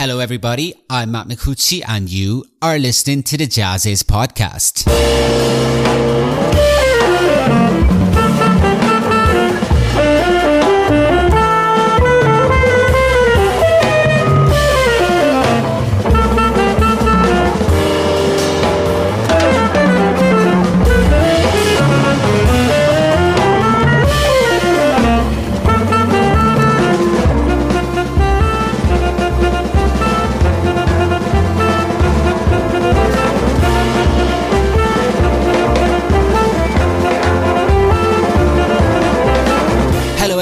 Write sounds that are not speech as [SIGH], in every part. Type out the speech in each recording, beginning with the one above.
Hello, everybody. I'm Matt Micucci, and you are listening to the Jazziz podcast.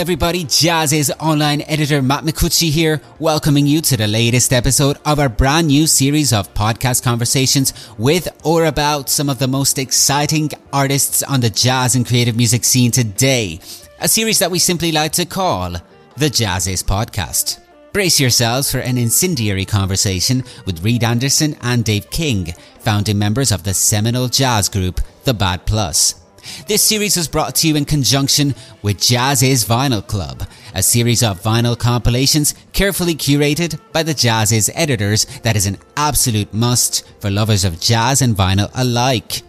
Everybody. Jazziz online editor Matt Micucci here, welcoming you to the latest episode of our brand new series of podcast conversations with or about some of the most exciting artists on the jazz and creative music scene today. A series that we simply like to call the Jazziz Podcast. Brace yourselves for an incendiary conversation with Reed Anderson and Dave King, founding members of the seminal jazz group, The Bad Plus. This series was brought to you in conjunction with Jazziz Vinyl Club, a series of vinyl compilations carefully curated by the Jazziz editors that is an absolute must for lovers of jazz and vinyl alike.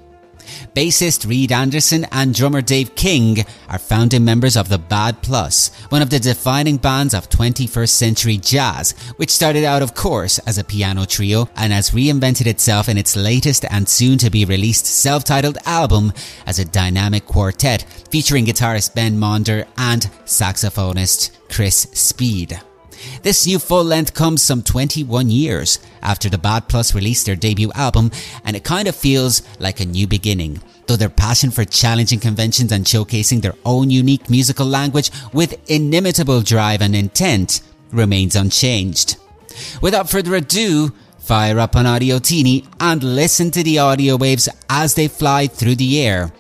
Bassist Reed Anderson and drummer Dave King are founding members of the Bad Plus, one of the defining bands of 21st century jazz, which started out, of course, as a piano trio and has reinvented itself in its latest and soon to be released self-titled album as a dynamic quartet featuring guitarist Ben Monder and saxophonist Chris Speed. This new full length comes some 21 years after the Bad Plus released their debut album, and it kind of feels like a new beginning. Though their passion for challenging conventions and showcasing their own unique musical language with inimitable drive and intent remains unchanged. Without further ado, fire up an Audio-Teeny and listen to the audio waves as they fly through the air.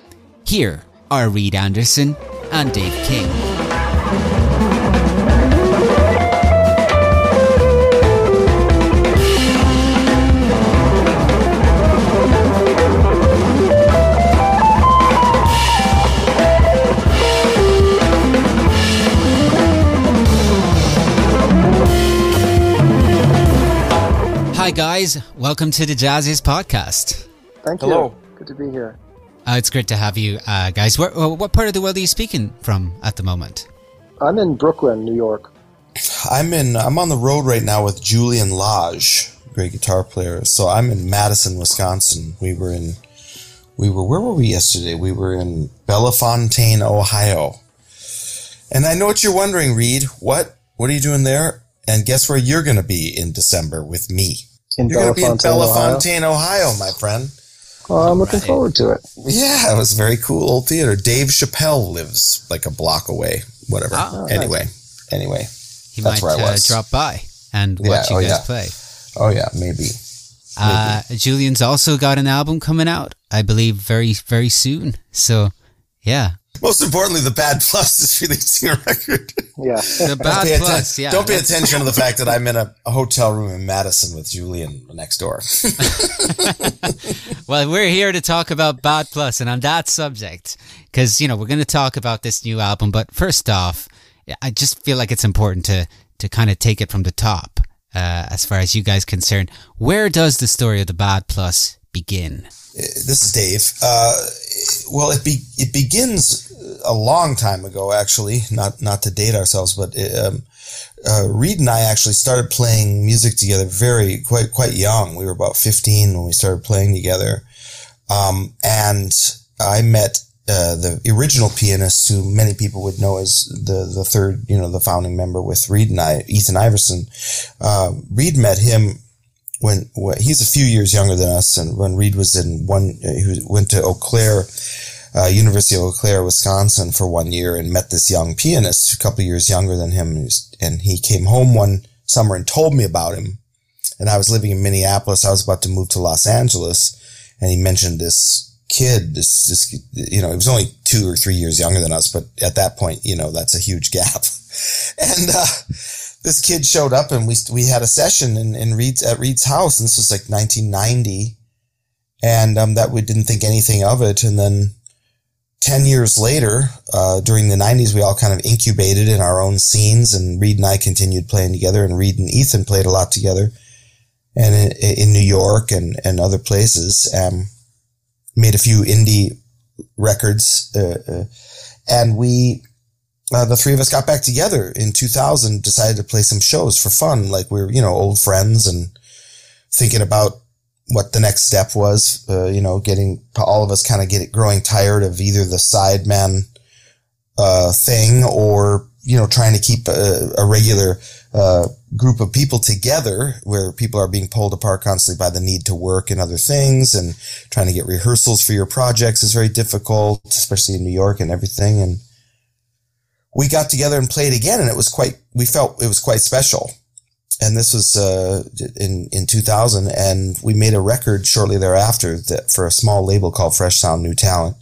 Here are Reed Anderson and Dave King. Hi, guys. Welcome to the Jazziz podcast. Thank you. Hello. Good to be here. Uh, it's great to have you, uh, guys. Where, uh, what part of the world are you speaking from at the moment? I'm in Brooklyn, New York. I'm in. I'm on the road right now with Julian Lage, great guitar player. So I'm in Madison, Wisconsin. We were in. We were. Where were we yesterday? We were in Bellefontaine, Ohio. And I know what you're wondering, Reed. What? What are you doing there? And guess where you're going to be in December with me? In You're Bellefontaine, be in Bellefontaine, Ohio. Ohio. my friend. Well, I'm looking right. forward to it. Yeah, it was very cool old theater. Dave Chappelle lives like a block away. Whatever. Oh, anyway, nice. anyway, he that's might where I was. Uh, drop by and yeah, watch you oh, guys yeah. play. Oh yeah, maybe. Uh, Julian's also got an album coming out, I believe, very very soon. So, yeah, most importantly, the Bad Plus is releasing a record. Yeah. The Bad don't Plus, atten- yeah. Don't pay attention to the fact that I'm in a, a, hotel room in Madison with Julian next door. [LAUGHS] well, we're here to talk about Bad Plus and on that subject, because, you know, we're going to talk about this new album. But first off, I just feel like it's important to, to kind of take it from the top, uh, as far as you guys concerned. Where does the story of the Bad Plus begin? This is Dave. Uh, well, it be, it begins a long time ago, actually. Not not to date ourselves, but it, um, uh, Reed and I actually started playing music together very quite quite young. We were about fifteen when we started playing together, um, and I met uh, the original pianist, who many people would know as the the third, you know, the founding member with Reed and I, Ethan Iverson. Uh, Reed met him when, when, he's a few years younger than us, and when Reed was in one, he went to Eau Claire, uh, University of Eau Claire, Wisconsin, for one year, and met this young pianist, a couple years younger than him, and he came home one summer and told me about him. And I was living in Minneapolis. I was about to move to Los Angeles, and he mentioned this kid, this, this, you know, he was only two or three years younger than us, but at that point, you know, that's a huge gap. [LAUGHS] and, uh, this kid showed up and we we had a session in, in Reed's at Reed's house, and this was like 1990, and um, that we didn't think anything of it, and then 10 years later, uh, during the 90s, we all kind of incubated in our own scenes, and Reed and I continued playing together, and Reed and Ethan played a lot together, and in, in New York and, and other places. Um, made a few indie records, uh, uh, and we, uh, the three of us got back together in 2000, decided to play some shows for fun, like we are you know, old friends and thinking about what the next step was, uh, you know, getting all of us kind of get growing tired of either the sideman uh, thing or you know trying to keep a, a regular uh, group of people together where people are being pulled apart constantly by the need to work and other things and trying to get rehearsals for your projects is very difficult, especially in New York and everything. And we got together and played again, and it was quite. We felt it was quite special and this was uh, in in 2000, and we made a record shortly thereafter that for a small label called Fresh Sound New Talent,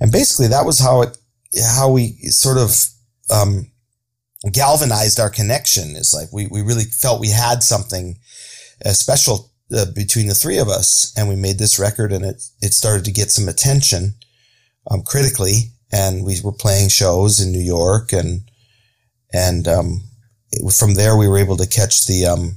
and basically that was how it how we sort of um, galvanized our connection. Is like we we really felt we had something uh, special uh, between the three of us, and we made this record, and it it started to get some attention um, critically, and we were playing shows in New York and and um, from there we were able to catch the um,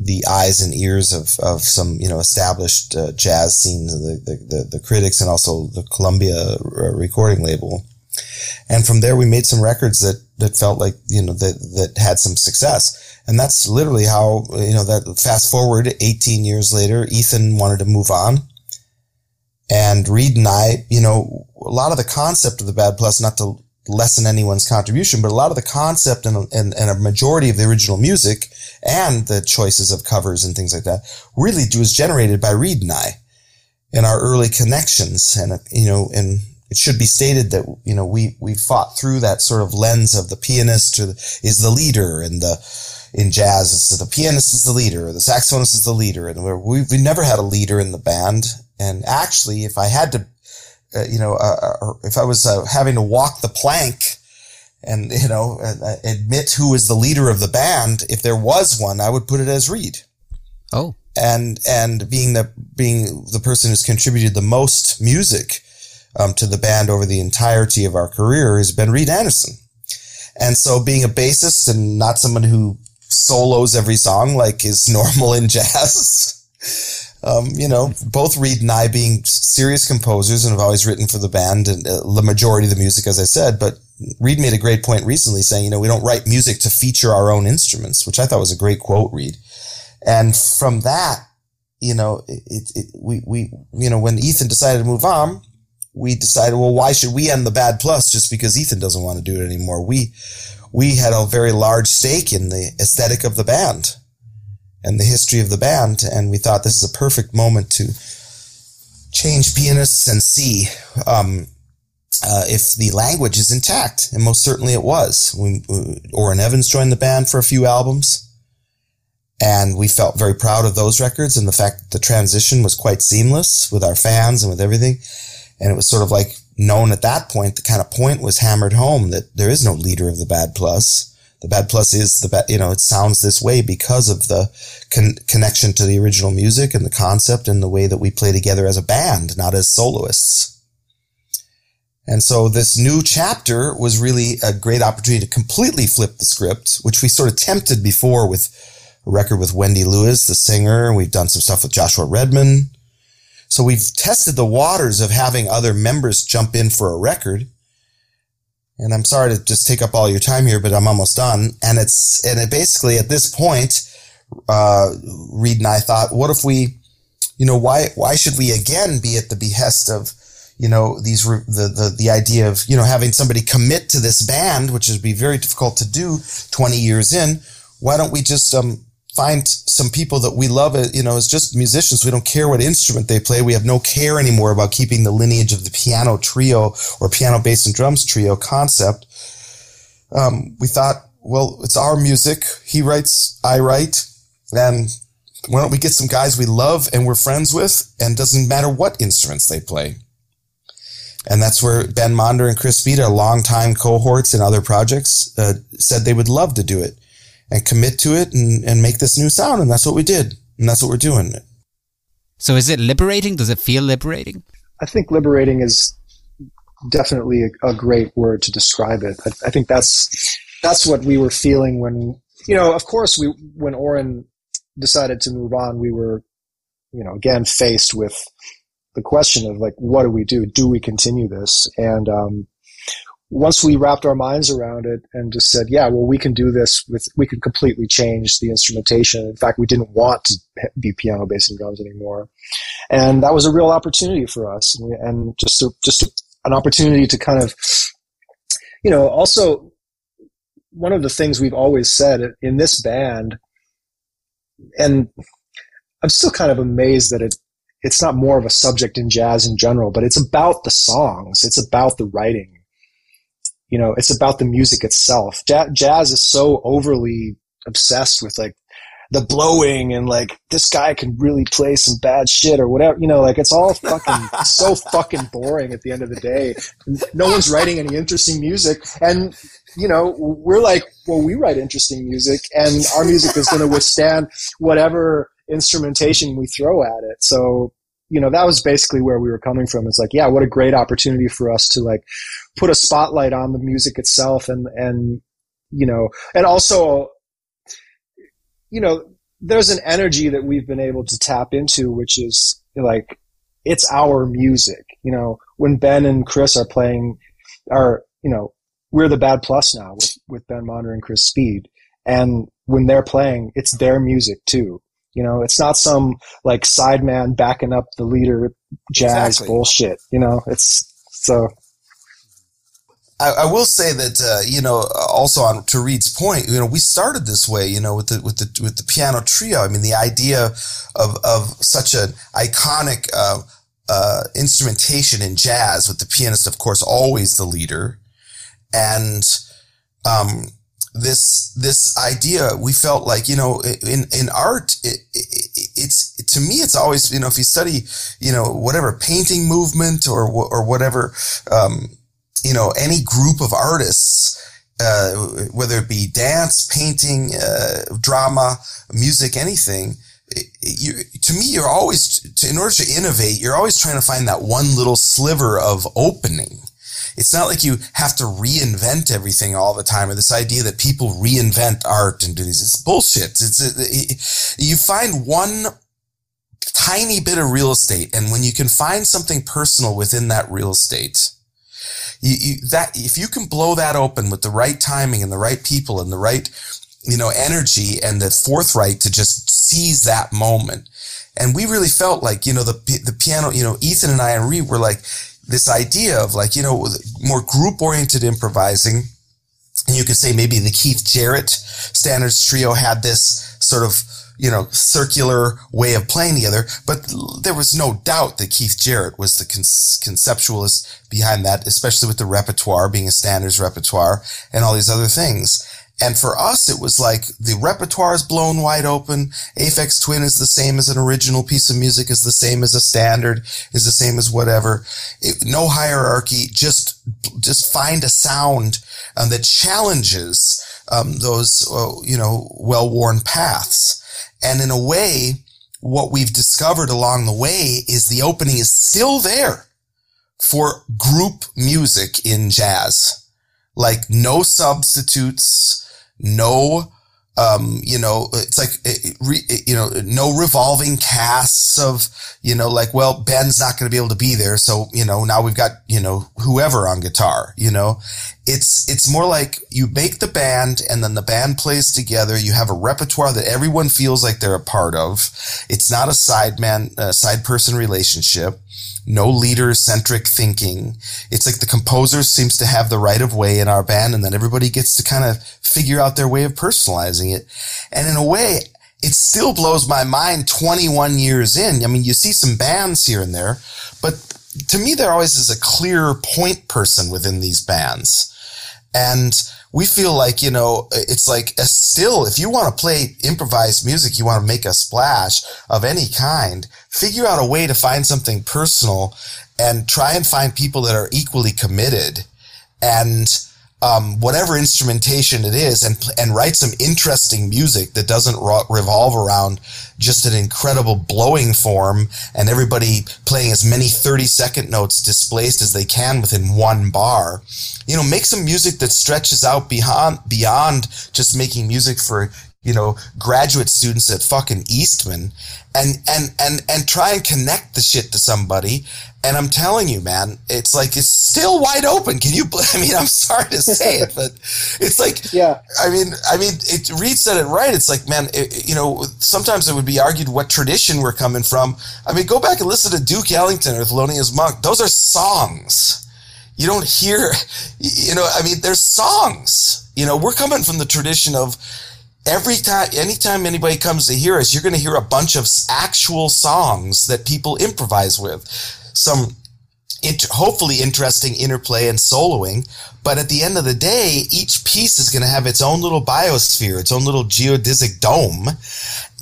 the eyes and ears of, of some you know established uh, jazz scenes, the, the, the the critics, and also the Columbia uh, recording label. And from there, we made some records that that felt like you know that that had some success. And that's literally how you know that. Fast forward 18 years later, Ethan wanted to move on, and Reed and I, you know, a lot of the concept of the Bad Plus, not to lessen anyone's contribution, but a lot of the concept and, and, and, a majority of the original music and the choices of covers and things like that really was generated by Reed and I in our early connections. And, you know, and it should be stated that, you know, we, we fought through that sort of lens of the pianist the, is the leader and the, in jazz, it's the pianist is the leader, the saxophonist is the leader. And we we never had a leader in the band. And actually, if I had to uh, you know, uh, uh if I was uh, having to walk the plank and, you know, uh, admit who was the leader of the band, if there was one, I would put it as Reed. Oh. And, and being the, being the person who's contributed the most music, um, to the band over the entirety of our career has been Reed Anderson. And so being a bassist and not someone who solos every song like is normal in jazz, [LAUGHS] um, you know, both Reed and I being serious composers and have always written for the band and uh, the majority of the music, as I said, but Reed made a great point recently saying, you know, we don't write music to feature our own instruments, which I thought was a great quote, Reed. And from that, you know, it, it, we, we, you know, when Ethan decided to move on, we decided, well, why should we end the bad plus just because Ethan doesn't want to do it anymore? We, we had a very large stake in the aesthetic of the band and the history of the band. And we thought this is a perfect moment to change pianists and see um, uh, if the language is intact. And most certainly it was. We, Orrin Evans joined the band for a few albums. And we felt very proud of those records and the fact that the transition was quite seamless with our fans and with everything. And it was sort of like known at that point, the kind of point was hammered home that there is no leader of the Bad Plus the bad plus is the bad, you know, it sounds this way because of the con- connection to the original music and the concept and the way that we play together as a band, not as soloists. And so this new chapter was really a great opportunity to completely flip the script, which we sort of tempted before with a record with Wendy Lewis, the singer. We've done some stuff with Joshua Redman. So we've tested the waters of having other members jump in for a record and I'm sorry to just take up all your time here, but I'm almost done. And it's, and it basically at this point, uh, Reed and I thought, what if we, you know, why, why should we again be at the behest of, you know, these, the, the, the idea of, you know, having somebody commit to this band, which would be very difficult to do 20 years in. Why don't we just, um, find some people that we love, uh, you know, as just musicians. We don't care what instrument they play. We have no care anymore about keeping the lineage of the piano trio or piano, bass, and drums trio concept. Um, we thought, well, it's our music. He writes, I write, and why don't we get some guys we love and we're friends with, and doesn't matter what instruments they play. And that's where Ben Monder and Chris Speed, our longtime cohorts in other projects, uh, said they would love to do it and commit to it and, and make this new sound. And that's what we did. And that's what we're doing. So is it liberating? Does it feel liberating? I think liberating is definitely a, a, great word to describe it. I, I, think that's that's what we were feeling when you know. Of course, we when Orrin decided to move on, we were you know again faced with the question of like, what do we do? Do we continue this? And um, once we wrapped our minds around it and just said, yeah, well, we can do this with, we can completely change the instrumentation. In fact, we didn't want to be piano, bass, and drums anymore. And that was a real opportunity for us. And, and just, a, just a, an opportunity to kind of, you know, also one of the things we've always said in this band, and I'm still kind of amazed that it, it's not more of a subject in jazz in general, but it's about the songs. It's about the writing you know, it's about the music itself. jazz is so overly obsessed with like the blowing and like this guy can really play some bad shit or whatever. You know, like it's all fucking so [LAUGHS] fucking boring at the end of the day. No one's writing any interesting music, and you know, we're like, well, we write interesting music, and our music is going to withstand whatever instrumentation we throw at it. So you know, that was basically where we were coming from. It's like, yeah, what a great opportunity for us to like put a spotlight on the music itself and, and, you know, and also, you know, there's an energy that we've been able to tap into, which is like, it's our music. You know, when Ben and Chris are playing, are, you know, we're the bad plus now with, with Ben Monder and Chris Speed. And when they're playing, it's their music too. You know, it's not some like sideman backing up the leader jazz exactly. bullshit. You know, it's so. I, I will say that uh, you know also on to Reed's point, you know, we started this way, you know, with the with the with the piano trio. I mean, the idea of of such an iconic uh, uh, instrumentation in jazz, with the pianist, of course, always the leader, and um, this this idea we felt like you know in in art it, it, it's to me it's always you know if you study you know whatever painting movement or or whatever um, you know any group of artists uh, whether it be dance painting uh, drama music anything you, to me you're always to, in order to innovate you're always trying to find that one little sliver of opening it's not like you have to reinvent everything all the time or this idea that people reinvent art and do these. It's bullshit. It's, it, you find one tiny bit of real estate. And when you can find something personal within that real estate, you, you, that if you can blow that open with the right timing and the right people and the right, you know, energy and the forthright to just seize that moment. And we really felt like, you know, the, the piano, you know, Ethan and I and Reed were like, this idea of like, you know, more group oriented improvising. And you could say maybe the Keith Jarrett standards trio had this sort of, you know, circular way of playing together. But there was no doubt that Keith Jarrett was the con- conceptualist behind that, especially with the repertoire being a standards repertoire and all these other things. And for us, it was like the repertoire is blown wide open. Aphex Twin is the same as an original piece of music, is the same as a standard, is the same as whatever. It, no hierarchy. Just, just find a sound um, that challenges um, those, uh, you know, well-worn paths. And in a way, what we've discovered along the way is the opening is still there for group music in jazz. Like no substitutes no, um, you know, it's like, you know, no revolving casts of, you know, like, well, Ben's not going to be able to be there. So, you know, now we've got, you know, whoever on guitar, you know, it's, it's more like you make the band and then the band plays together. You have a repertoire that everyone feels like they're a part of. It's not a side man, uh, side person relationship no leader centric thinking. It's like the composer seems to have the right of way in our band and then everybody gets to kind of figure out their way of personalizing it. And in a way, it still blows my mind 21 years in. I mean, you see some bands here and there, but to me, there always is a clear point person within these bands. And we feel like, you know, it's like a still, if you want to play improvised music, you want to make a splash of any kind, figure out a way to find something personal and try and find people that are equally committed. And, um, whatever instrumentation it is and and write some interesting music that doesn't ro- revolve around just an incredible blowing form and everybody playing as many 30 second notes displaced as they can within one bar. You know make some music that stretches out beyond beyond just making music for you know, graduate students at fucking Eastman and, and, and, and try and connect the shit to somebody. And I'm telling you, man, it's like, it's still wide open. Can you, [LAUGHS] I mean, I'm sorry to say it, but it's like, yeah, I mean, I mean, it, Reed said it right. It's like, man, it, you know, sometimes it would be argued what tradition we're coming from. I mean, go back and listen to Duke Ellington or Thelonious Monk. Those are songs. You don't hear, [LAUGHS] you know, I mean, there's songs. You know, we're coming from the tradition of, every time, anytime anybody comes to hear us, you're going to hear a bunch of actual songs that people improvise with. Some int- hopefully interesting interplay and soloing. But at the end of the day, each piece is going to have its own little biosphere, its own little geodesic dome.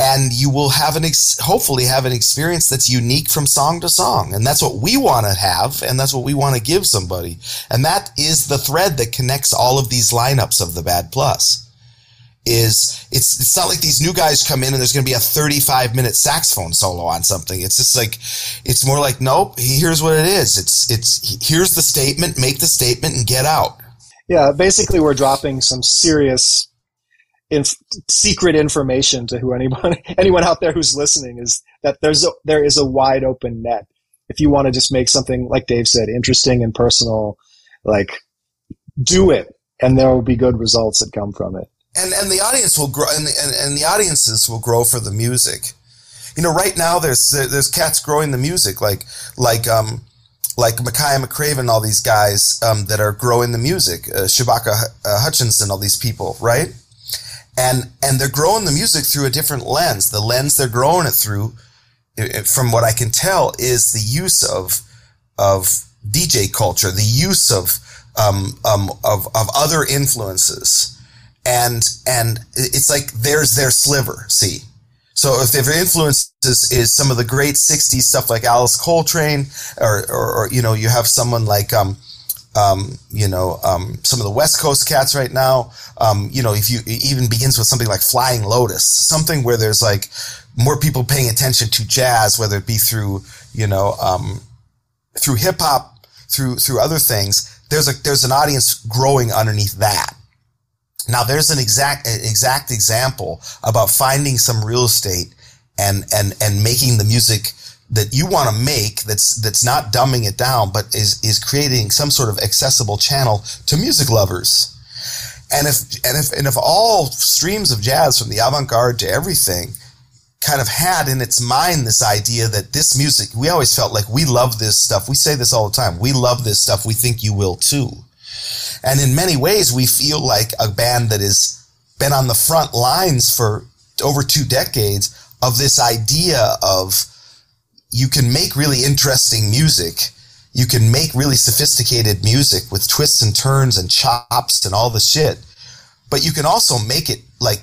And you will have an, ex- hopefully have an experience that's unique from song to song. And that's what we want to have. And that's what we want to give somebody. And that is the thread that connects all of these lineups of the Bad Plus is it's it's not like these new guys come in and there's going to be a 35 minute saxophone solo on something. It's just like it's more like nope here's what it is. It's it's here's the statement make the statement and get out. Yeah basically we're dropping some serious inf- secret information to who anyone [LAUGHS] anyone out there who's listening is that there's a, there is a wide open net. If you want to just make something like Dave said interesting and personal like do it and there will be good results that come from it and and the audience will grow and and, and the audiences will grow for the music you know right now there's there's cats growing the music like like um like Makaya McCraven, all these guys um, that are growing the music, uh, Shabaka uh, Hutchings, all these people, right? And and they're growing the music through a different lens. The lens they're growing it through, from what I can tell, is the use of of DJ culture, the use of um, um, of of other influences and and it's like there's their sliver. See, so if their influence is, is some of the great '60s stuff like Alice Coltrane, or, or, or you know you have someone like um, um, you know, um, some of the West Coast cats right now. Um, you know, if you even begins with something like Flying Lotus, something where there's like more people paying attention to jazz, whether it be through you know um, through hip hop, through through other things. There's a there's an audience growing underneath that. Now there's an exact exact example about finding some real estate and and and making the music that you want to make that's that's not dumbing it down but is is creating some sort of accessible channel to music lovers. And if and if and if all streams of jazz from the avant-garde to everything kind of had in its mind this idea that this music we always felt like we love this stuff. We say this all the time. We love this stuff. We think you will too. And in many ways, we feel like a band that has been on the front lines for over two decades of this idea of you can make really interesting music. You can make really sophisticated music with twists and turns and chops and all the shit. But you can also make it like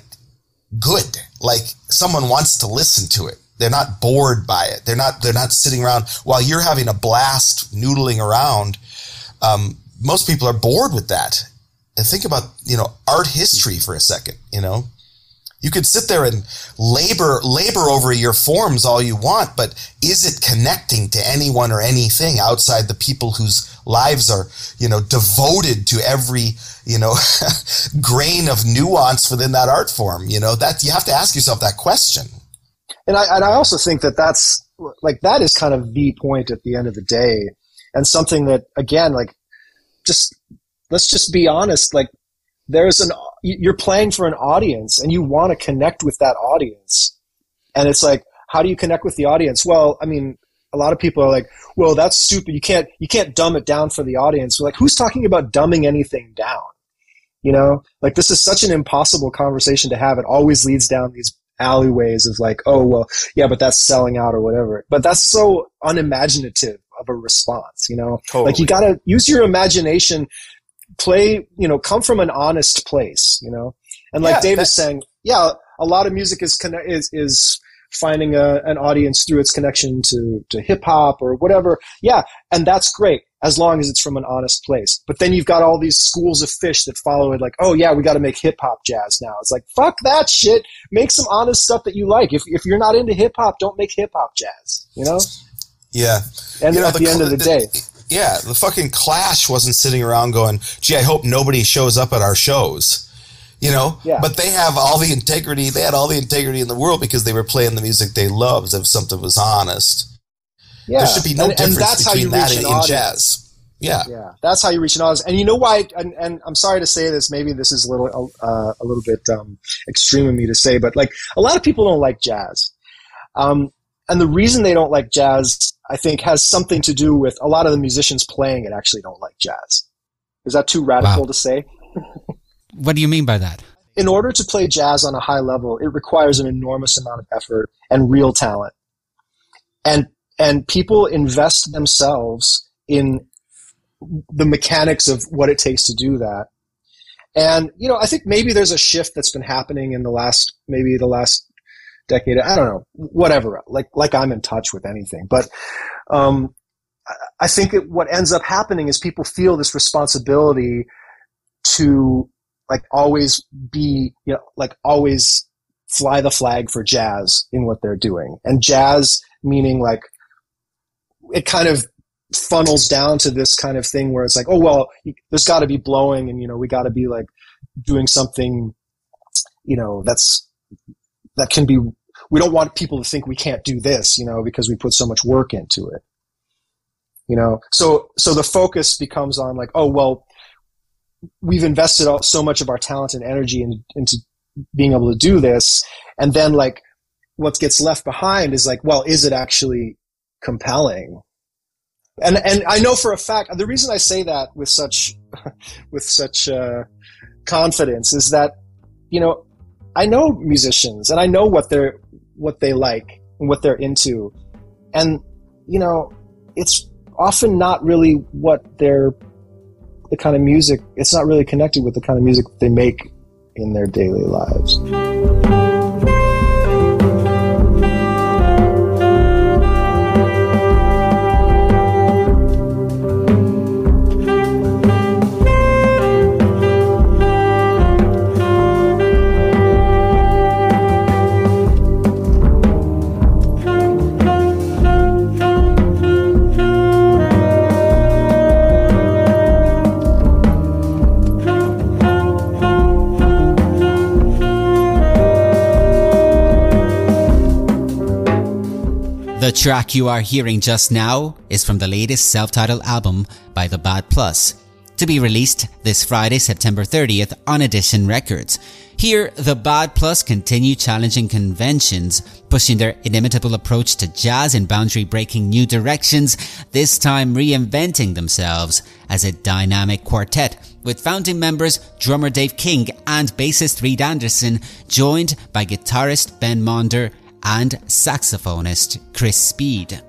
good. Like someone wants to listen to it. They're not bored by it. They're not, they're not sitting around while you're having a blast noodling around. Um, most people are bored with that. And think about, you know, art history for a second, you know. You could sit there and labor labor over your forms all you want, but is it connecting to anyone or anything outside the people whose lives are, you know, devoted to every, you know, [LAUGHS] grain of nuance within that art form? You know, that you have to ask yourself that question. And I and I also think that that's like that is kind of the point at the end of the day, and something that again, like just let's just be honest like there's an you're playing for an audience and you want to connect with that audience. And it's like how do you connect with the audience? Well i mean a lot of people are like well that's stupid. You can't you can't dumb it down for the audience. We're like who's talking about dumbing anything down? You know? Like this is such an impossible conversation to have. It always leads down these alleyways of like oh well yeah but that's selling out or whatever. But that's so unimaginative of a response you know totally. like you got to use your imagination play you know come from an honest place you know and like yeah, dave is saying yeah a lot of music is is is finding a, an audience through its connection to to hip hop or whatever yeah and that's great as long as it's from an honest place. But then you've got all these schools of fish that follow it, like, oh yeah, we got to make hip hop jazz now. It's like, fuck that shit. Make some honest stuff that you like. If, if you're not into hip hop, don't make hip hop jazz, you know? Yeah. And You know, at the, the end cl- of the the- day, Yeah, the fucking Clash wasn't sitting around going, "Gee, I hope nobody shows up at our shows." You know, Yeah. but they have all the integrity. They had all the integrity in the world because they were playing the music they loved. If something was honest, yeah. there should be no and, and difference that's how you between that reach and an in audience. jazz. Yeah, Yeah, that's how you reach an audience. And you know why? And, and I'm sorry to say this. Maybe this is a little uh, a little bit um, extreme of me to say, but like a lot of people don't like jazz. Um, and the reason they don't like jazz, I think, has something to do with a lot of the musicians playing it actually don't like jazz. Is that too radical Wow. to say? [LAUGHS] What do you mean by that? In order to play jazz on a high level, it requires an enormous amount of effort and real talent. And and people invest themselves in the mechanics of what it takes to do that. And you know, I think maybe there's a shift that's been happening in the last maybe the last decade. I don't know, whatever. Like like I'm in touch with anything, but um, I- think what ends up happening is people feel this responsibility to like always be you know like always fly the flag for jazz in what they're doing, and jazz meaning like it kind of funnels down to this kind of thing where it's like, oh well, there's got to be blowing, and you know we got to be like doing something, you know, that's that can be. We don't want people to think we can't do this, you know, because we put so much work into it. You know, so so the focus becomes on like, oh well, we've invested all, so much of our talent and energy in, into being able to do this, and then like what gets left behind is like, well, is it actually compelling? And and I know for a fact the reason I say that with such [LAUGHS] with such uh, confidence is that you know I know musicians and I know what they're what they like and what they're into, and you know it's often not really what they're the kind of music. It's not really connected with the kind of music they make in their daily lives. The track you are hearing just now is from the latest self-titled album by The Bad Plus, to be released this Friday, September 30th on Edition Records. Here, The Bad Plus continue challenging conventions, pushing their inimitable approach to jazz in boundary-breaking new directions, this time reinventing themselves as a dynamic quartet with founding members drummer Dave King and bassist Reed Anderson, joined by guitarist Ben Monder and saxophonist Chris Speed.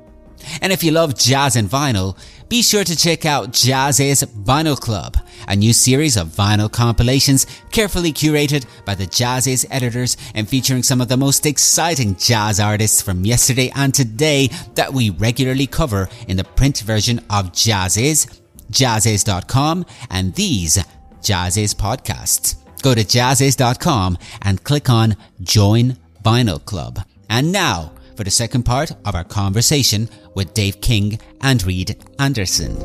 And if you love jazz and vinyl, be sure to check out Jazziz Vinyl Club, a new series of vinyl compilations carefully curated by the Jazziz editors and featuring some of the most exciting jazz artists from yesterday and today that we regularly cover in the print version of Jazziz, jazziz.com, and these Jazziz podcasts. Go to jazziz.com and click on Join Vinyl Club. And now for the second part of our conversation with Dave King and Reed Anderson.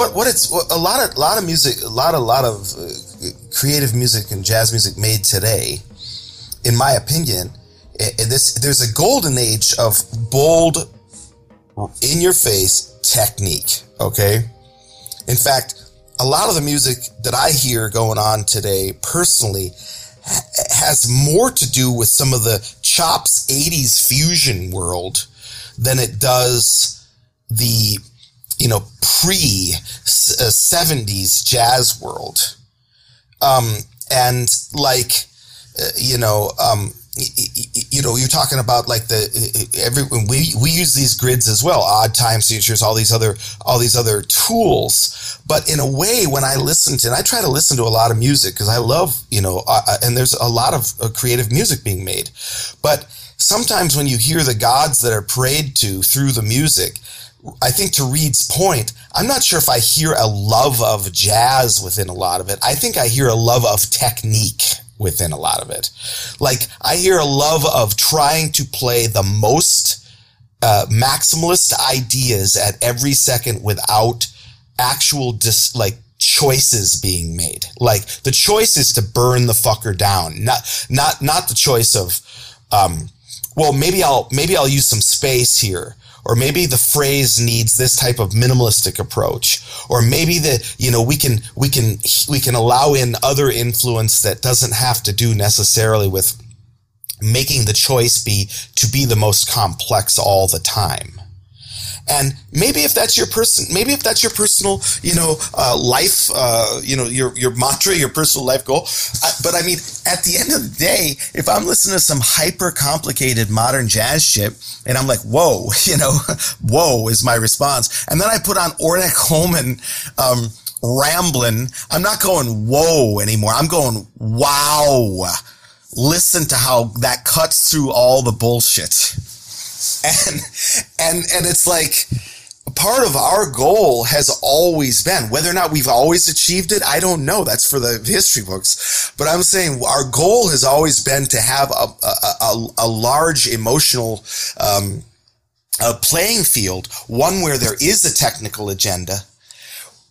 what what it's what, a lot of lot of music, a lot a lot of uh, creative music and jazz music made today, in my opinion, this there's a golden age of bold, in your face technique. Okay, in fact, a lot of the music that I hear going on today, personally, has more to do with some of the chops '80s fusion world than it does the you know pre uh, 70s jazz world um and like uh, you know um you know, you're talking about like the every we we use these grids as well, odd time signatures, all these other all these other tools. But in a way, when I listen to, and I try to listen to a lot of music because I love, you know, uh, and there's a lot of uh, creative music being made, but sometimes when you hear the gods that are prayed to through the music, I think to Reed's point, I'm not sure if I hear a love of jazz within a lot of it. I think I hear a love of technique within a lot of it. Like I hear a love of trying to play the most uh, maximalist ideas at every second without actual dis- like choices being made. Like the choice is to burn the fucker down, not not not the choice of um, well maybe I'll maybe I'll use some space here or maybe the phrase needs this type of minimalistic approach or maybe the you know we can we can we can allow in other influence that doesn't have to do necessarily with making the choice be to be the most complex all the time and maybe if that's your person, maybe if that's your personal, you know, uh, life, uh, you know, your your mantra, your personal life goal. I, but I mean, at the end of the day, if I'm listening to some hyper complicated modern jazz shit, and I'm like, whoa, [LAUGHS] you know, whoa is my response, and then I put on Ornette Coleman. Um, rambling. I'm not going whoa anymore. I'm going wow. Listen to how that cuts through all the bullshit and and and it's like part of our goal has always been whether or not we've always achieved it i don't know. That's for the history books. But i'm saying our goal has always been to have a, a, a, a large emotional um, a playing field one where there is a technical agenda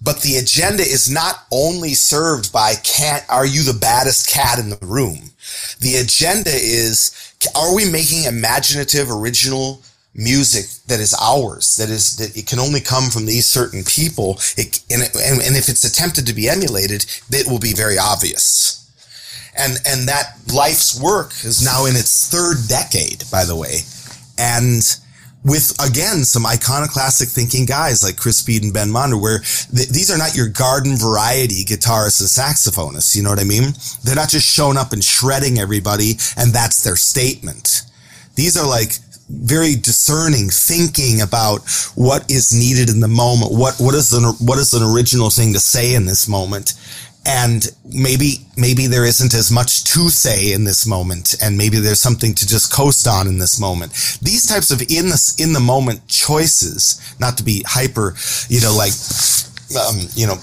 but the agenda is not only served by can't are you the baddest cat in the room? The agenda is are we making imaginative, original music that is ours, that is that it can only come from these certain people, it, and, and, and if it's attempted to be emulated, it will be very obvious. And and that life's work is now in its third decade, by the way, and with again some iconoclastic thinking guys like Chris Speed and Ben Monder, where th- these are not your garden variety guitarists and saxophonists. You know what I mean? They're not just showing up and shredding everybody, and that's their statement. These are like very discerning, thinking about what is needed in the moment. What what is the what is an original thing to say in this moment, and maybe maybe there isn't as much to say in this moment and maybe there's something to just coast on in this moment. These types of in the in the moment choices not to be hyper you know like um, you know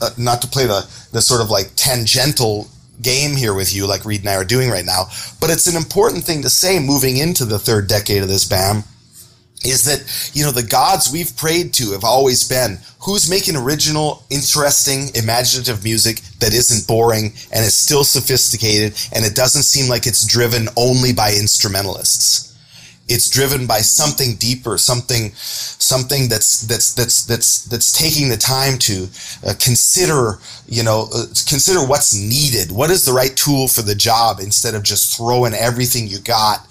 uh, not to play the the sort of like tangential game here with you like reed and i are doing right now but it's an important thing to say moving into the third decade of this bam is that you know the gods we've prayed to have always been who's making original interesting imaginative music that isn't boring and is still sophisticated and it doesn't seem like it's driven only by instrumentalists. It's driven by something deeper something something that's that's that's that's that's taking the time to uh, consider you know uh, consider what's needed. What is the right tool for the job instead of just throwing everything you got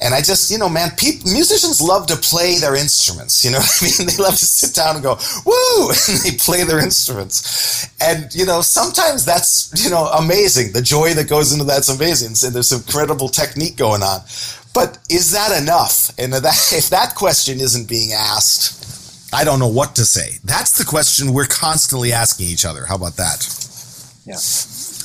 and I just, you know, man, musicians love to play their instruments. You know [LAUGHS] what I mean? They love to sit down and go, woo, [LAUGHS] and they play their instruments. And, you know, sometimes that's, you know, amazing. The joy that goes into that's amazing. And there's some incredible technique going on. But is that enough? And that, if that question isn't being asked, I don't know what to say. That's the question we're constantly asking each other. How about that? Yeah.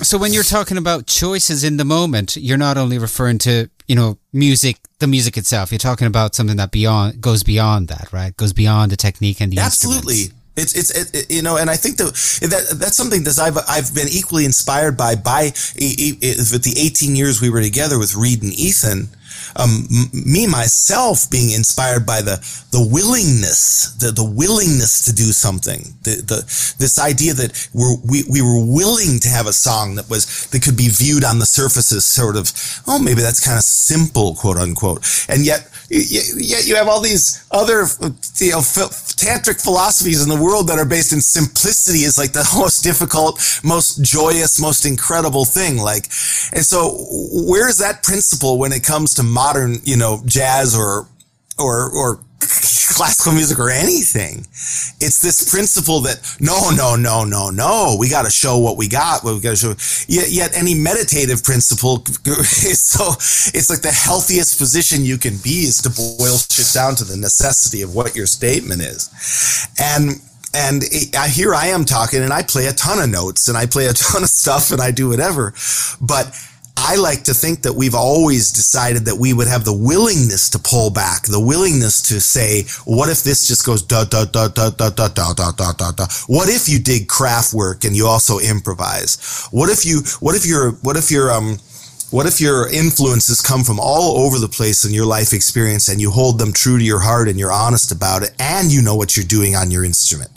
So when you're talking about choices in the moment, you're not only referring to you know, music, the music itself. You're talking about something that beyond goes beyond that, right? Goes beyond the technique and the absolutely. It's it's it, you know, and I think that that that's something that I've I've been equally inspired by by with the 18 years we were together with Reed and Ethan um, me myself being inspired by the the willingness, the the willingness to do something, the the this idea that we're, we we were willing to have a song that was that could be viewed on the surface as sort of oh maybe that's kind of simple quote unquote, and yet yet you have all these other you know tantric philosophies in the world that are based in simplicity is like the [LAUGHS] most difficult, most joyous, most incredible thing. Like, and so where is that principle when it comes to modern, you know, jazz or, or, or [LAUGHS] classical music or anything. It's this principle that no, no, no, no, no. We got to show what we got. What we got to show. Yet, yet any meditative principle [LAUGHS] is so. It's like the healthiest position you can be is to boil shit down to the necessity of what your statement is, and and it, I, here I am talking and I play a ton of notes and I play a ton of stuff and I do whatever, but I like to think that we've always decided that we would have the willingness to pull back, the willingness to say, what if this just goes da da da da da da da da da da da? What if you dig Kraftwerk and you also improvise? What if you what if your what if your um what if your influences come from all over the place in your life experience and you hold them true to your heart and you're honest about it and you know what you're doing on your instrument?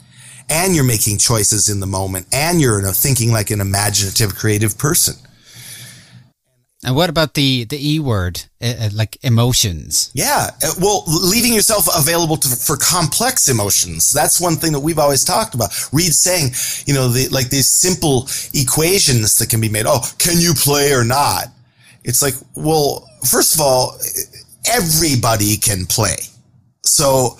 And you're making choices in the moment and you're thinking like an imaginative creative person. And what about the the E word, uh, uh, like emotions? Yeah, uh, well, leaving yourself available to, for complex emotions. That's one thing that we've always talked about. Reid saying, you know, the, like these simple equations that can be made. Oh, can you play or not? It's like, well, first of all, everybody can play. So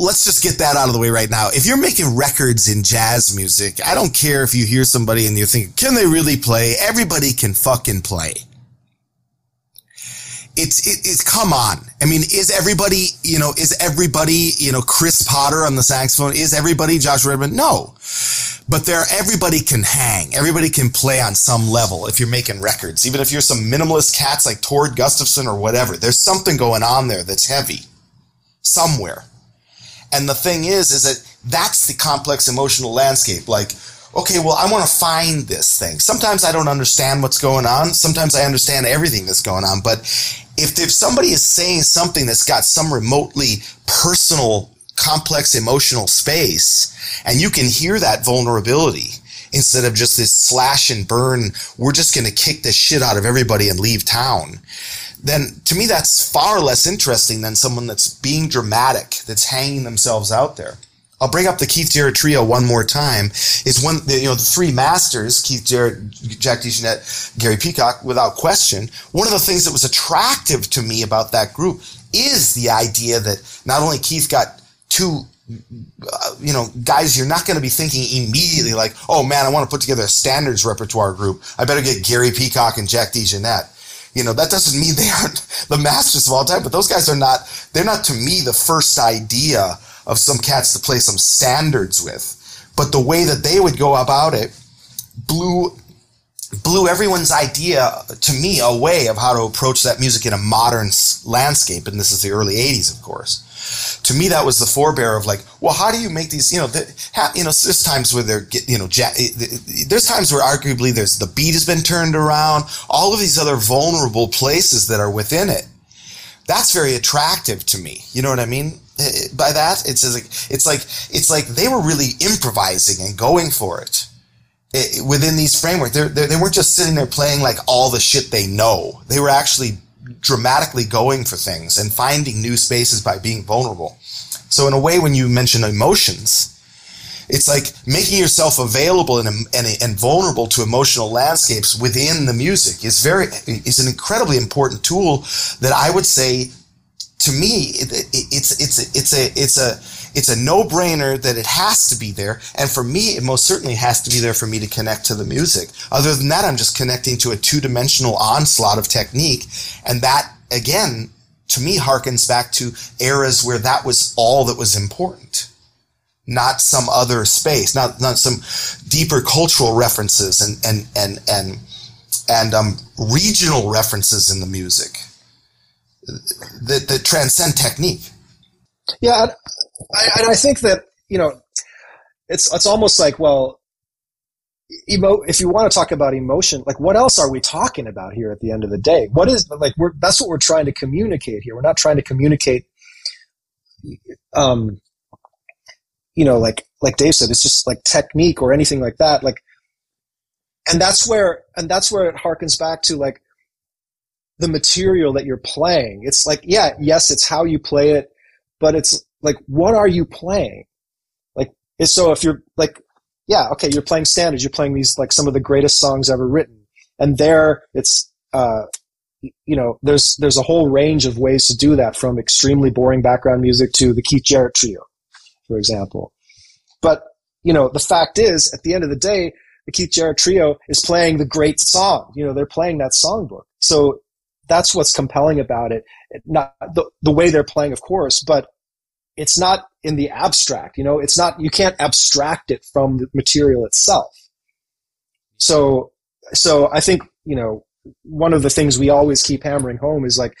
let's just get that out of the way right now. If you're making records in jazz music, I don't care if you hear somebody and you're thinking, can they really play? Everybody can fucking play. It's, it, it's, come on. I mean, is everybody, you know, is everybody, you know, Chris Potter on the saxophone? Is everybody Josh Redman? No. But there, everybody can hang. Everybody can play on some level if you're making records. Even if you're some minimalist cats like Tord Gustavsen or whatever, there's something going on there that's heavy somewhere. And the thing is, is that that's the complex emotional landscape. Like, okay, well, I want to find this thing. Sometimes I don't understand what's going on. Sometimes I understand everything that's going on. But if, if somebody is saying something that's got some remotely personal, complex emotional space, and you can hear that vulnerability instead of just this slash and burn, we're just going to kick the shit out of everybody and leave town then to me that's far less interesting than someone that's being dramatic, that's hanging themselves out there. I'll bring up the Keith Jarrett trio one more time. Is one, you know, the three masters, Keith Jarrett, Jack DeJohnette, Gary Peacock, without question. One of the things that was attractive to me about that group is the idea that not only Keith got two, uh, you know, guys you're not going to be thinking immediately like, oh man, I want to put together a standards repertoire group. I better get Gary Peacock and Jack DeJohnette you know, that doesn't mean they aren't the masters of all time, but those guys are not, they're not to me the first idea of some cats to play some standards with. But the way that they would go about it blew blew everyone's idea to me away of how to approach that music in a modern landscape and this is the early 80s of course to me that was the forebear of like well how do you make these you know the, you know there's times where they're you know there's times where arguably there's the beat has been turned around all of these other vulnerable places that are within it. That's very attractive to me. You know what i mean? Eh, eh, by that it's like it's like it's like they were really improvising and going for it, it within these frameworks. They're, they're, they weren't just sitting there playing like all the shit they know. They were actually dramatically going for things and finding new spaces by being vulnerable. So in a way, when you mention emotions, it's like making yourself available and, and, and vulnerable to emotional landscapes within the music is very is an incredibly important tool that I would say to me it, it, it's it's it's a it's a it's a no-brainer that it has to be there. And for me it most certainly has to be there for me to connect to the music. Other than that i'm just connecting to a two-dimensional onslaught of technique. And that again to me harkens back to eras where that was all that was important. Not some other space not not some deeper cultural references and and and and and um, regional references in the music that, that transcend technique yeah I, and I think that you know, it's it's almost like well, emo. If you want to talk about emotion, like what else are we talking about here at the end of the day? What is like we're that's what we're trying to communicate here. We're not trying to communicate, um, you know, like like Dave said, it's just like technique or anything like that. Like, and that's where and that's where it harkens back to like the material that you're playing. It's like, yeah, yes, it's how you play it, but it's like what are you playing like so if you're like yeah okay you're playing standards you're playing these like some of the greatest songs ever written and there it's uh you know, there's there's a whole range of ways to do that, from extremely boring background music to the Keith Jarrett trio, for example. But you know, the fact is, at the end of the day, the Keith Jarrett trio is playing the great song. You know, they're playing that songbook. So that's what's compelling about it. Not the, the way they're playing, of course, but it's not in the abstract. You know, it's not, you can't abstract it from the material itself. So, so I think, you know, one of the things we always keep hammering home is like,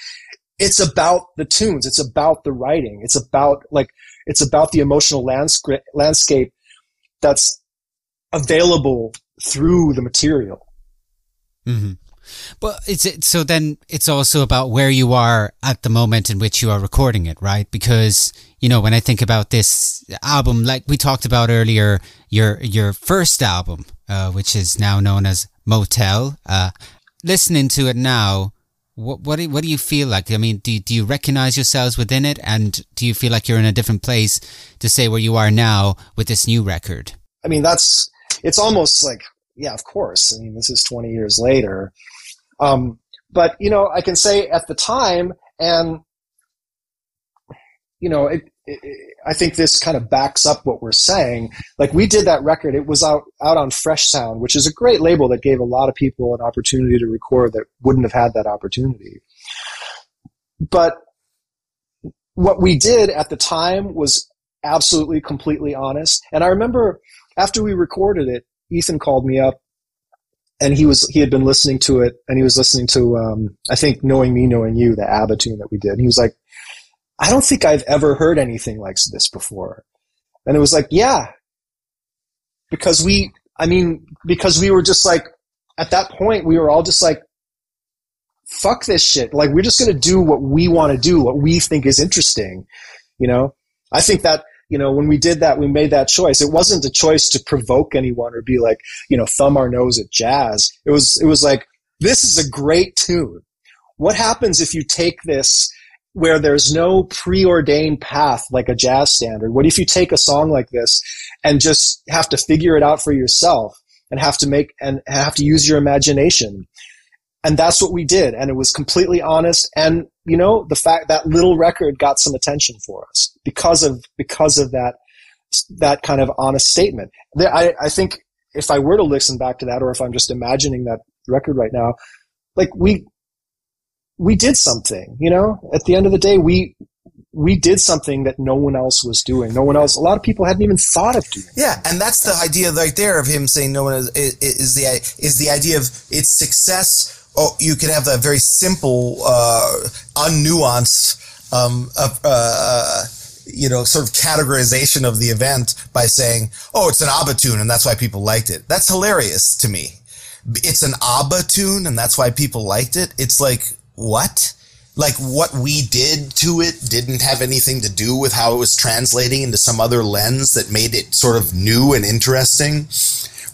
it's about the tunes. It's about the writing. It's about like, it's about the emotional landscape, landscape that's available through the material. Mm-hmm. But it's it, so then it's also about where you are at the moment in which you are recording it, right? Because you know when I think about this album, like we talked about earlier, your your first album, uh, which is now known as Motel. Uh, listening to it now, what what do, what do you feel like? I mean, do do you recognize yourselves within it, and do you feel like you're in a different place to say where you are now with this new record? I mean, that's it's almost like yeah, of course. I mean, this is 20 years later. Um, but you know, I can say at the time, and you know, it, it, I think this kind of backs up what we're saying. Like we did that record; it was out out on Fresh Sound, which is a great label that gave a lot of people an opportunity to record that wouldn't have had that opportunity. But what we did at the time was absolutely completely honest. And I remember after we recorded it, Ethan called me up and he was he had been listening to it and he was listening to um, I think knowing me knowing you the ABBA tune that we did. And he was like I don't think I've ever heard anything like this before. And it was like yeah. Because we I mean because we were just like at that point we were all just like fuck this shit. Like we're just to do what we want to do what we think is interesting you know? I think that you know, when we did that, we made that choice. It wasn't a choice to provoke anyone or be like, you know, thumb our nose at jazz. It was, it was like, this is a great tune. What happens if you take this where there's no preordained path like a jazz standard? What if you take a song like this and just have to figure it out for yourself and have to make and have to use your imagination? and that's what we did and it was completely honest and you know the fact that little record got some attention for us because of because of that that kind of honest statement I, I think if i were to listen back to that or if i'm just imagining that record right now like we we did something you know at the end of the day we we did something that no one else was doing. No one else. A lot of people hadn't even thought of doing. Yeah, and that's the idea right there of him saying no one is, is, is the is the idea of its success oh, you can have that very simple, uh, unnuanced, um, uh, uh, you know, sort of categorization of the event by saying, "Oh, it's an ABBA tune, and that's why people liked it." That's hilarious to me. It's an ABBA tune, and that's why people liked it. It's like what? Like what we did to it didn't have anything to do with how it was translating into some other lens that made it sort of new and interesting.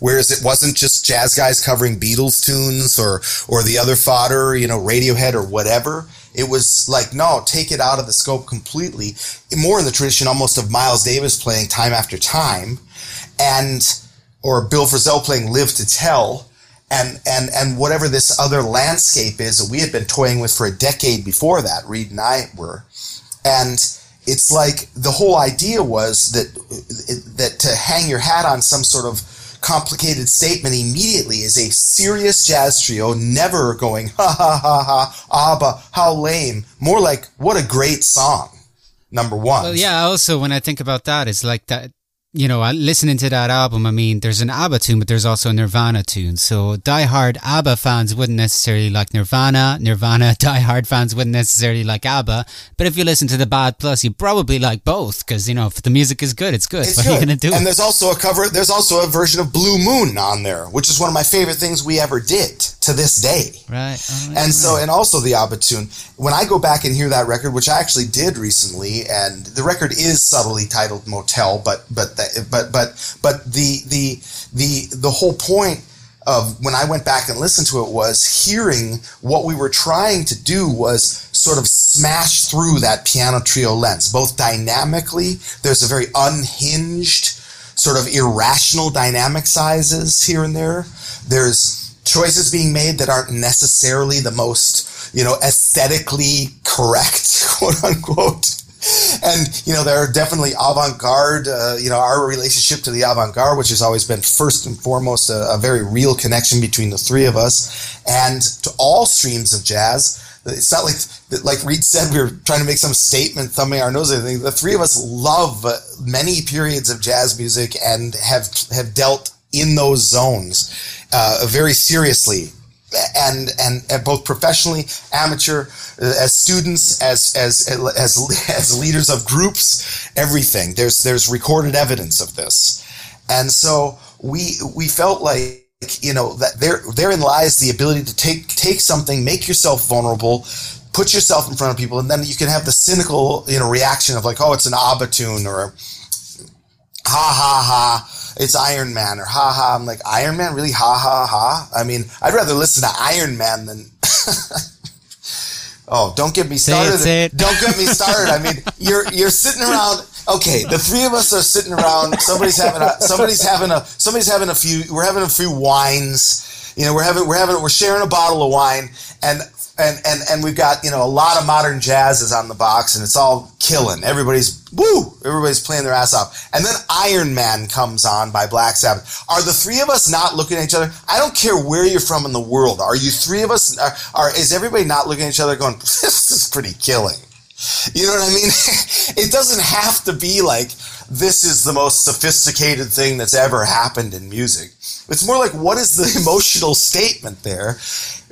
Whereas it wasn't just jazz guys covering Beatles tunes or or the other fodder, you know, Radiohead or whatever. It was like, no, take it out of the scope completely. More in the tradition almost of Miles Davis playing time after time and or Bill Frisell playing Live to Tell and and and whatever this other landscape is that we had been toying with for a decade before that, Reid and I were. And it's like the whole idea was that that to hang your hat on some sort of complicated statement immediately is a serious jazz trio, never going, ha ha ha ha, ABBA, how lame. More like, what a great song. Number one. Well, yeah, also when I think about that, it's like that you know, listening to that album, I mean, there's an ABBA tune, but there's also a Nirvana tune. So die-hard ABBA fans wouldn't necessarily like Nirvana. Nirvana [LAUGHS] die-hard fans wouldn't necessarily like ABBA. But if you listen to the Bad Plus, you probably like both because, you know, if the music is good, it's good. It's [LAUGHS] what good. are you going to do? And there's also a cover, there's also a version of Blue Moon on there, which is one of my favorite things we ever did to this day. Right. Oh, and so, and also the ABBA tune. When I go back and hear that record, which I actually did recently, and the record is subtly titled Motel, but, but, but, but, but the the the the whole point of when I went back and listened to it was hearing what we were trying to do was sort of smash through that piano trio lens, both dynamically. There's a very unhinged, sort of irrational dynamic sizes here and there. There's choices being made that aren't necessarily the most you know, aesthetically correct, [LAUGHS] quote unquote. And, you know, there are definitely avant garde, uh, you know, our relationship to the avant garde, which has always been first and foremost a, a very real connection between the three of us and to all streams of jazz. It's not like, like Reid said, we were trying to make some statement, thumbing our nose. I think the three of us love many periods of jazz music and have have dealt in those zones uh, very seriously and, and, and both professionally, amateur, uh, as students, as as as as leaders of groups, everything. There's there's recorded evidence of this, and so we we felt like you know that there therein lies the ability to take take something, make yourself vulnerable, put yourself in front of people, and then you can have the cynical you know reaction of like, oh, it's an ABBA or ha ha ha it's Iron Man or ha ha. I'm like, Iron Man? Really? Ha ha ha. I mean, I'd rather listen to Iron Man than. [LAUGHS] oh, don't get me started. Say it, say it. Don't get me started. I mean, [LAUGHS] you're you're sitting around. Okay, the three of us are sitting around. Somebody's having a somebody's having a somebody's having a few. We're having a few wines. You know, we're having we're having we're sharing a bottle of wine, and and and and we've got you know a lot of modern jazz is on the box and it's all killing. Everybody's woo! Everybody's playing their ass off. And then iron man comes on by black sabbath. Are the three of us not looking at each other? I don't care where you're from in the world. Are you three of us are, are is everybody not looking at each other going [LAUGHS] this is pretty killing. You know what i mean? [LAUGHS] It doesn't have to be like this is the most sophisticated thing that's ever happened in music it's more like what is the [LAUGHS] emotional statement there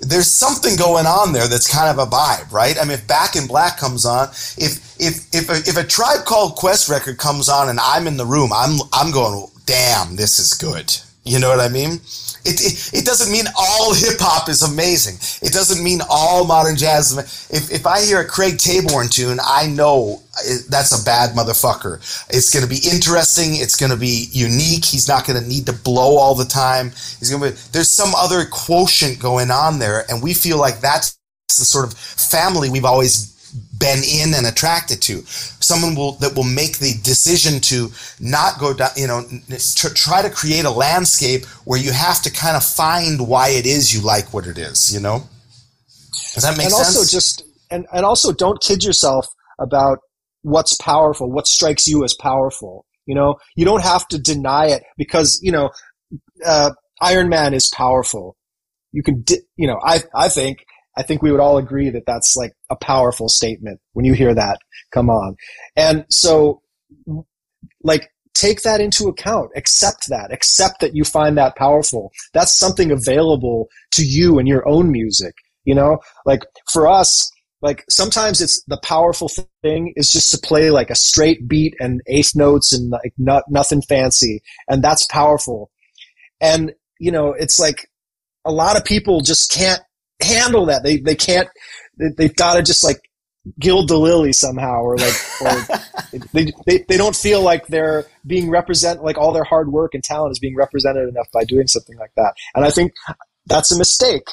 there's something going on there that's kind of a vibe, right? I mean, if Back in Black comes on, if if if a, if a Tribe Called Quest record comes on and I'm in the room, I'm I'm going, damn, this is good. You know what I mean? It, it, it, doesn't mean all hip hop is amazing. It doesn't mean all modern jazz. If, if I hear a Craig Taborn tune, I know uh, that's a bad motherfucker. It's going to be interesting. It's going to be unique. He's not going to need to blow all the time. He's going to there's some other quotient going on there. And we feel like that's the sort of family we've always been in and attracted to. Someone will that will make the decision to not go down, you know, to try to create a landscape where you have to kind of find why it is you like what it is, you know? Does that make and sense? And also just and, and also don't kid yourself about what's powerful, what strikes you as powerful. You know, you don't have to deny it because, you know, uh, Iron Man is powerful. You can, di- you know, I, I think I think we would all agree that that's like a powerful statement when you hear that come on. And so, like, take that into account. Accept that. Accept that you find that powerful. That's something available to you in your own music. You know, like for us, like sometimes it's the powerful thing is just to play like a straight beat and eighth notes and like not, nothing fancy. And that's powerful. And, you know, it's like a lot of people just can't handle that. They they can't. They, have got to just like gild the lily somehow, or like, or [LAUGHS] they, they they don't feel like they're being represent like all their hard work and talent is being represented enough by doing something like that. And I think that's a mistake.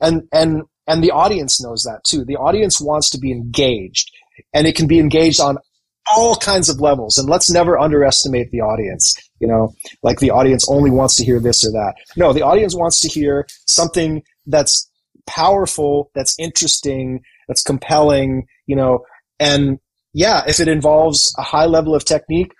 And and and the audience knows that too. The audience wants to be engaged, and it can be engaged on all kinds of levels. And let's never underestimate the audience. You know, like the audience only wants to hear this or that. No, the audience wants to hear something that's powerful, that's interesting, that's compelling, you know, and yeah, if it involves a high level of technique,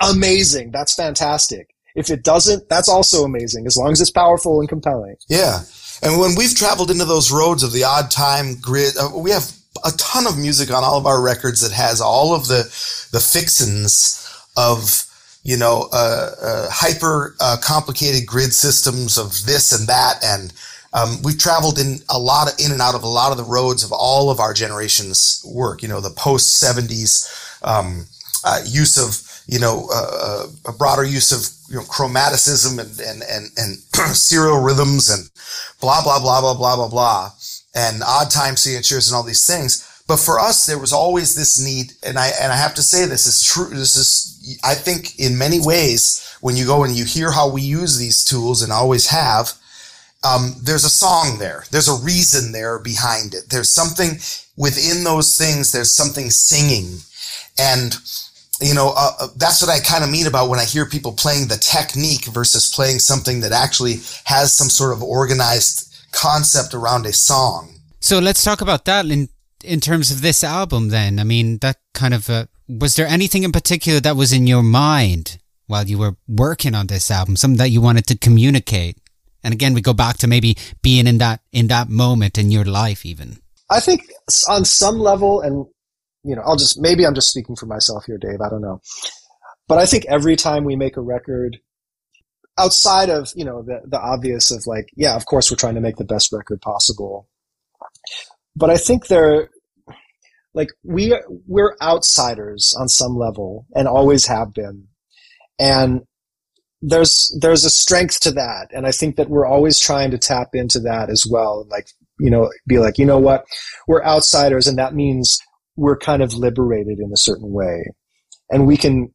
amazing. That's fantastic. If it doesn't, that's also amazing, as long as it's powerful and compelling. Yeah. And when we've traveled into those roads of the odd time grid, uh, we have a ton of music on all of our records that has all of the, the fixins of, you know, uh, uh, hyper uh, complicated grid systems of this and that and um, we've traveled in a lot of in and out of a lot of the roads of all of our generation's work. You know, the post seventies um, uh, use of you know uh, uh a broader use of you know chromaticism and and and, and [CLEARS THROAT] serial rhythms and blah blah blah blah blah blah blah and odd time signatures and all these things. But for us, there was always this need, and I and I have to say this is true. This is, I think, in many ways, when you go and you hear how we use these tools and always have, um, there's a song there. There's a reason there behind it. There's something within those things. There's something singing. And, you know, uh, uh that's what I kind of mean about when I hear people playing the technique versus playing something that actually has some sort of organized concept around a song. So let's talk about that in in terms of this album. Then, I mean, that kind of uh, was there anything in particular that was in your mind while you were working on this album, something that you wanted to communicate? And again, we go back to maybe being in that in that moment in your life, even. I think on some level, and you know, I'll just maybe I'm just speaking for myself here, Dave. I don't know, but I think every time we make a record, outside of you know the the obvious of like, yeah, of course we're trying to make the best record possible, but I think there, like we we're outsiders on some level and always have been, and there's there's a strength to that, and I think that we're always trying to tap into that as well, like you know, be like, you know what, we're outsiders, and that means we're kind of liberated in a certain way, and we can.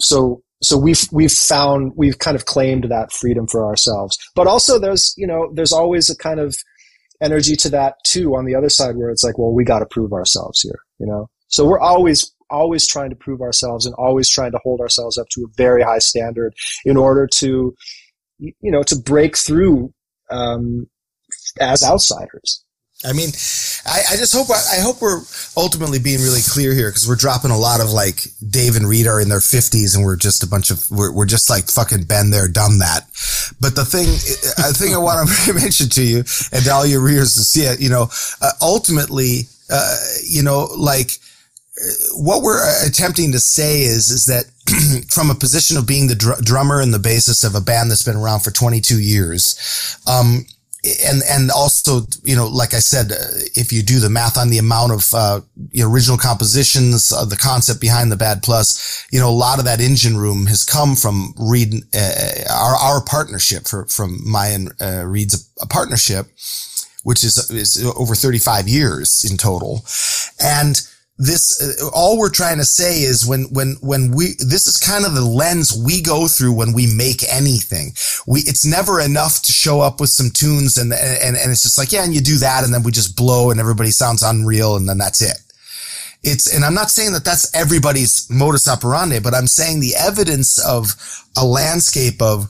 So so we've we've found we've kind of claimed that freedom for ourselves, but also there's you know there's always a kind of energy to that too on the other side where it's like, well, we got to prove ourselves here, you know. So we're always always trying to prove ourselves and always trying to hold ourselves up to a very high standard in order to you know to break through um, as outsiders. I mean, I, I just hope I, hope we're ultimately being really clear here because we're dropping a lot of like Dave and Reid are in their fifties and we're just a bunch of we're, we're just like fucking been there, done that. But the thing, I think I want to [LAUGHS] mention to you and to all your readers to see it, you know, uh, ultimately, uh, you know, like what we're attempting to say is is that [CLEARS THROAT] from a position of being the dr- drummer and the bassist of a band that's been around for 22 years, um, and and also you know like I said, uh, if you do the math on the amount of uh, original compositions, uh, the concept behind the Bad Plus, you know a lot of that engine room has come from Reid uh, our our partnership for from my and uh, Reid's a, a partnership, which is is over 35 years in total, and this uh, all we're trying to say is when when when we this is kind of the lens we go through when we make anything. We it's never enough to show up with some tunes and and and it's just like yeah and you do that and then we just blow and everybody sounds unreal and then that's it. It's and i'm not saying that that's everybody's modus operandi but i'm saying the evidence of a landscape of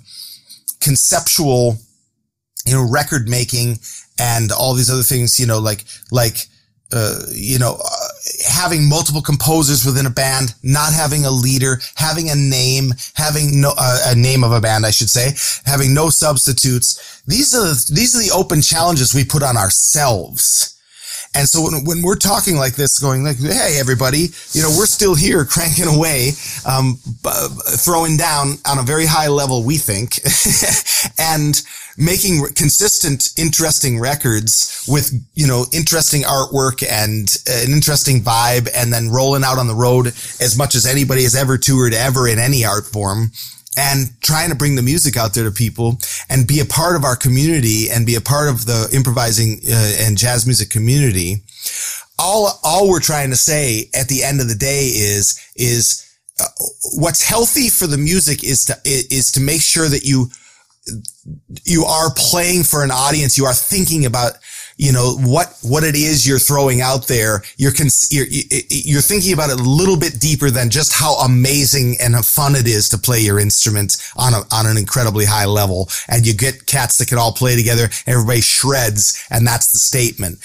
conceptual you know record making and all these other things you know like like uh, you know, uh, having multiple composers within a band, not having a leader, having a name, having no uh, a name of a band, I should say, having no substitutes. These are the, these are the open challenges we put on ourselves. And so when, when we're talking like this, going like, "Hey, everybody, you know, we're still here cranking away, um, b- throwing down on a very high level, we think, [LAUGHS] and." making consistent, interesting records with, you know, interesting artwork and an interesting vibe and then rolling out on the road as much as anybody has ever toured ever in any art form and trying to bring the music out there to people and be a part of our community and be a part of the improvising uh, and jazz music community. All, all we're trying to say at the end of the day is, is, uh, what's healthy for the music is to, is to make sure that you, you are playing for an audience. You are thinking about, you know, what, what it is you're throwing out there. You're, you're, you're thinking about it a little bit deeper than just how amazing and fun it is to play your instrument on a, on an incredibly high level. And you get cats that can all play together. Everybody shreds. And that's the statement.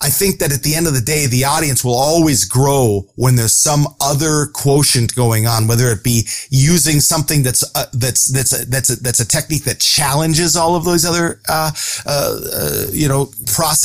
I think that at the end of the day, the audience will always grow when there's some other quotient going on, whether it be using something that's uh, that's that's a, that's a, that's a technique that challenges all of those other uh, uh, uh, you know processes,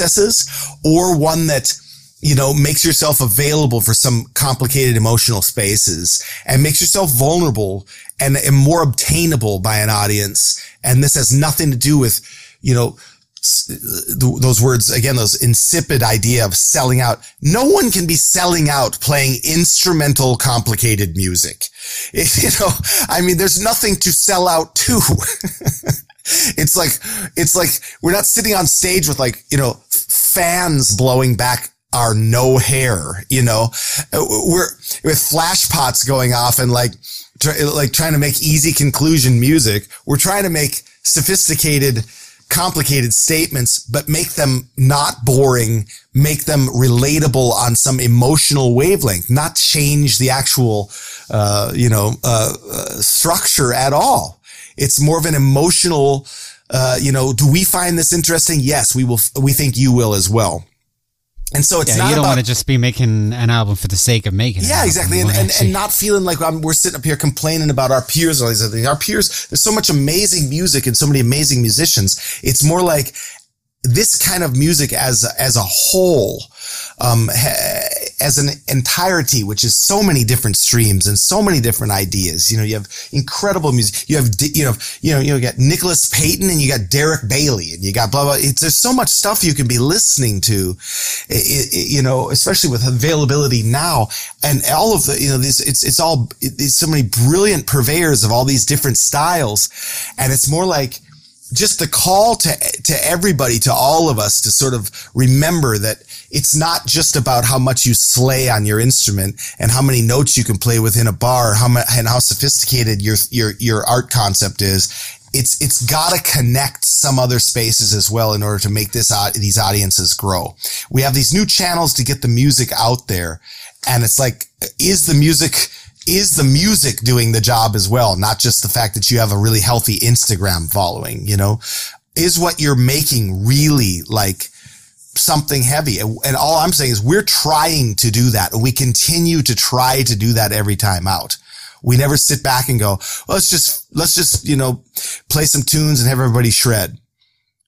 or one that you know makes yourself available for some complicated emotional spaces and makes yourself vulnerable and, and more obtainable by an audience. And this has nothing to do with you know those words again, those insipid idea of selling out. No one can be selling out playing instrumental, complicated music. [LAUGHS] you know, I mean, there's nothing to sell out to. [LAUGHS] it's like, it's like we're not sitting on stage with like, you know, fans blowing back our no hair, you know, we're with flash pots going off and like, try, like trying to make easy conclusion music. We're trying to make sophisticated, complicated statements, but make them not boring, make them relatable on some emotional wavelength, not change the actual, uh, you know, uh, uh, structure at all. It's more of an emotional, uh, you know, do we find this interesting? Yes, we will. We think you will as well. And so it's yeah, not you don't about, want to just be making an album for the sake of making. It. Yeah, exactly, and, and, and not feeling like I'm, we're sitting up here complaining about our peers or all these other things. Our peers, there's so much amazing music and so many amazing musicians. It's more like this kind of music as as a whole, um, ha- as an entirety, which is so many different streams and so many different ideas. You know, you have incredible music. You have you know you know you got Nicholas Payton and you got Derek Bailey and you got blah blah. It's, there's so much stuff you can be listening to, you know, especially with availability now and all of the you know this it's it's all it's so many brilliant purveyors of all these different styles, and it's more like just the call to to everybody, to all of us, to sort of remember that it's not just about how much you slay on your instrument and how many notes you can play within a bar, how and how sophisticated your your your art concept is. It's it's got to connect some other spaces as well in order to make this these audiences grow. We have these new channels to get the music out there, and it's like, is the music is the music doing the job as well? Not just the fact that you have a really healthy Instagram following, you know, is what you're making really like something heavy. And all I'm saying is we're trying to do that. We continue to try to do that every time out. We never sit back and go, well, let's just, let's just, you know, play some tunes and have everybody shred.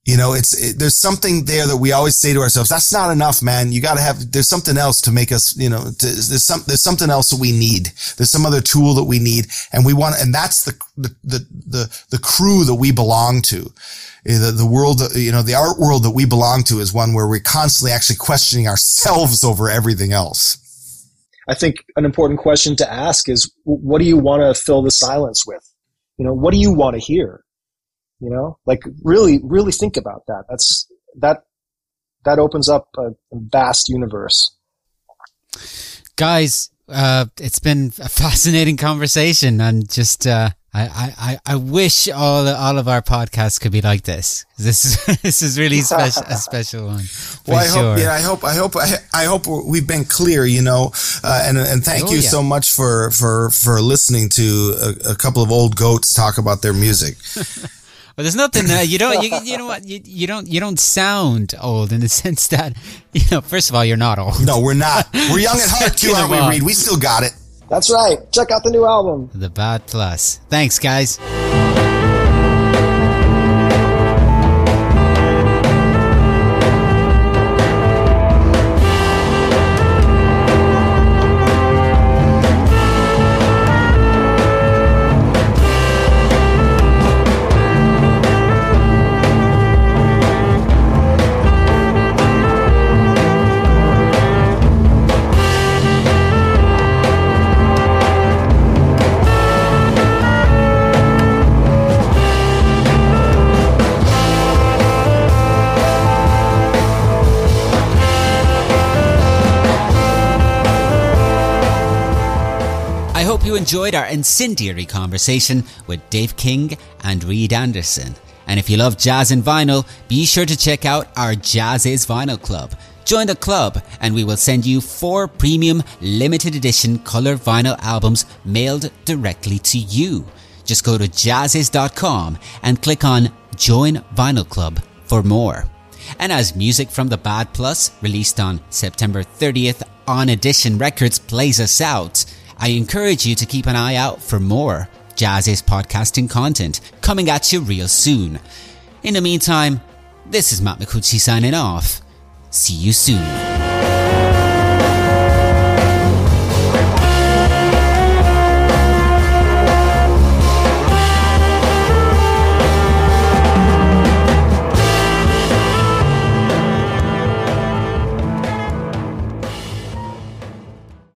You know, it's, it, there's something there that we always say to ourselves, that's not enough, man. You got to have, there's something else to make us, you know, to, there's some, there's something else that we need. There's some other tool that we need. And we want, and that's the, the, the, the, the crew that we belong to. Eh, the, the world, you know, the art world that we belong to is one where we're constantly actually questioning ourselves [LAUGHS] over everything else. I think an important question to ask is, what do you want to fill the silence with? You know, what do you want to hear? You know, like really, really think about that. That's that that opens up a vast universe. Guys, uh, it's been a [LAUGHS] fascinating conversation, and just uh, I, I, I wish all all of our podcasts could be like this. This is [LAUGHS] this is really [LAUGHS] special, a special one. Well, I sure. hope, yeah, I hope, I hope, I, I hope we've been clear, you know, uh, and and thank oh, you yeah. so much for for for listening to a, a couple of old goats talk about their music. Well, there's nothing uh, you don't you, [LAUGHS] you know what you, you don't you don't sound old in the [LAUGHS] sense that you know first of all you're not old. No, we're not. We're young at heart [LAUGHS] too, aren't we, Reid? We still got it. That's right. Check out the new album. The Bad Plus. Thanks, guys. Enjoyed our incendiary conversation with Dave King and Reid Anderson. And if you love jazz and vinyl, be sure to check out our Jazziz Vinyl Club. Join the club and we will send you four premium limited edition color vinyl albums mailed directly to you. Just go to jazziz.com and click on Join Vinyl Club for more. And as music from the Bad Plus, released on September 30th on Edition Records, plays us out, I encourage you to keep an eye out for more Jazziz podcasting content coming at you real soon. In the meantime, this is Matt Micucci signing off. See you soon.